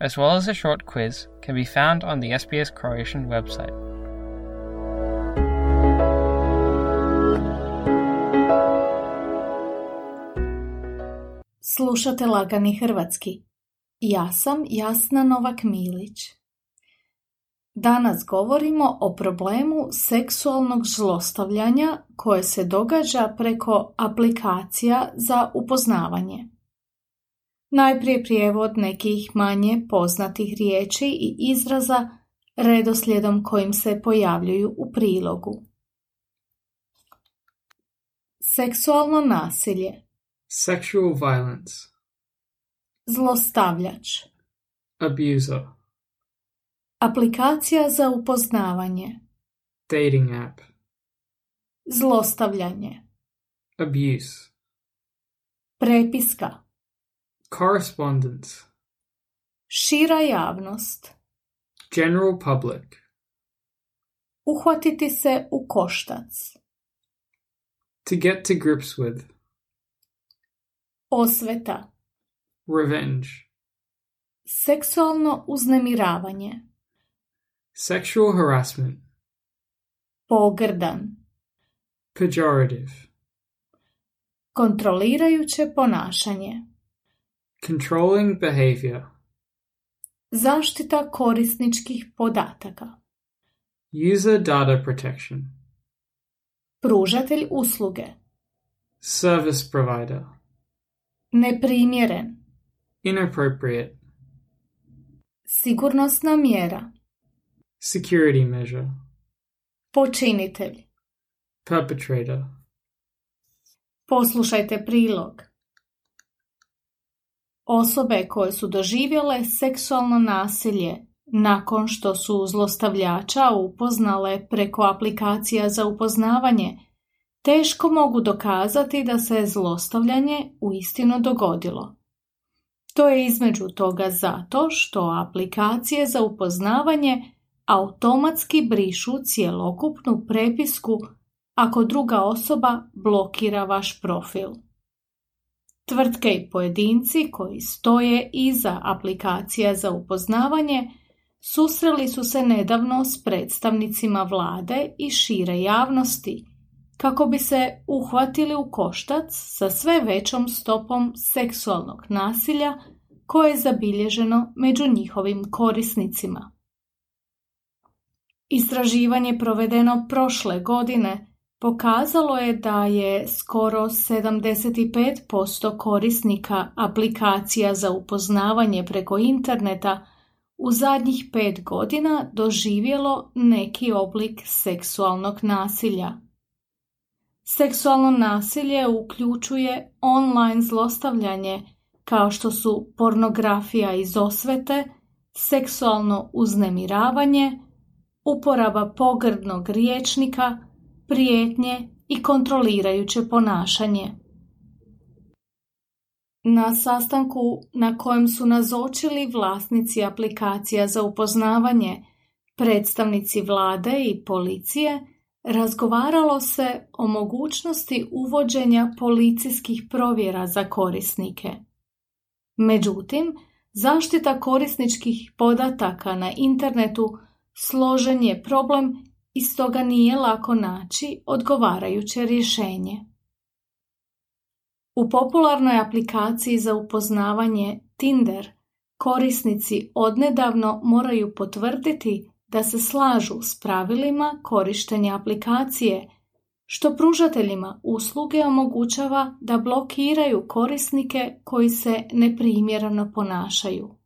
as well as a short quiz, can be found on the SBS Croatian website. Slušate Lagani Hrvatski. Ja sam Jasna Novak Milić. Danas govorimo o problemu seksualnog zlostavljanja koje se događa preko aplikacija za upoznavanje. Najprije prijevod nekih manje poznatih riječi i izraza redoslijedom kojim se pojavljuju u prilogu. Seksualno nasilje Sexual violence. Zlostavljač Abuser. Aplikacija za upoznavanje Dating app. Zlostavljanje Abuse. Prepiska Correspondence. Šira javnost General public. Uhvatiti se u koštac To get to grips with. Osveta Revenge. Seksualno uznemiravanje Sexual harassment. Pogrdan Pejorative. Kontrolirajuće ponašanje Controlling behavior. Zaštita korisničkih podataka User data protection. Pružatelj usluge Service provider. Neprimjeren Inappropriate. Sigurnosna mjera Security measure. Počinitelj Perpetrator. Poslušajte prilog. Osobe koje su doživjele seksualno nasilje nakon što su zlostavljača upoznale preko aplikacija za upoznavanje, teško mogu dokazati da se zlostavljanje uistinu dogodilo. To je između toga zato što aplikacije za upoznavanje automatski brišu cjelokupnu prepisku ako druga osoba blokira vaš profil. Tvrtke i pojedinci koji stoje iza aplikacija za upoznavanje susreli su se nedavno s predstavnicima vlade i šire javnosti kako bi se uhvatili u koštac sa sve većom stopom seksualnog nasilja koje je zabilježeno među njihovim korisnicima. Istraživanje provedeno prošle godine pokazalo je da je skoro 75% korisnika aplikacija za upoznavanje preko interneta u zadnjih pet godina doživjelo neki oblik seksualnog nasilja. Seksualno nasilje uključuje online zlostavljanje kao što su pornografija iz osvete, seksualno uznemiravanje, uporaba pogrdnog riječnika, prijetnje i kontrolirajuće ponašanje. Na sastanku na kojem su nazočili vlasnici aplikacija za upoznavanje, predstavnici vlade i policije, razgovaralo se o mogućnosti uvođenja policijskih provjera za korisnike. Međutim, zaštita korisničkih podataka na internetu složen je problem i stoga nije lako naći odgovarajuće rješenje. U popularnoj aplikaciji za upoznavanje Tinder korisnici odnedavno moraju potvrditi da se slažu s pravilima korištenja aplikacije, što pružateljima usluge omogućava da blokiraju korisnike koji se neprimjereno ponašaju.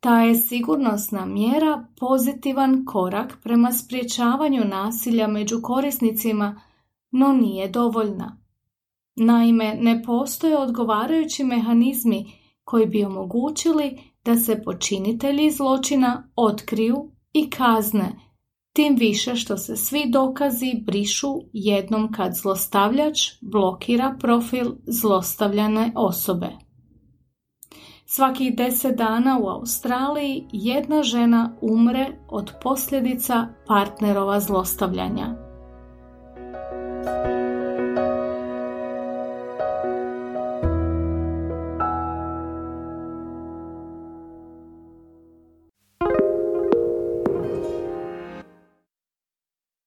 Ta je sigurnosna mjera pozitivan korak prema spriječavanju nasilja među korisnicima, no nije dovoljna. Naime, ne postoje odgovarajući mehanizmi koji bi omogućili da se počinitelji zločina otkriju i kazne, tim više što se svi dokazi brišu jednom kad zlostavljač blokira profil zlostavljane osobe. Svakih deset dana u Australiji jedna žena umre od posljedica partnerova zlostavljanja.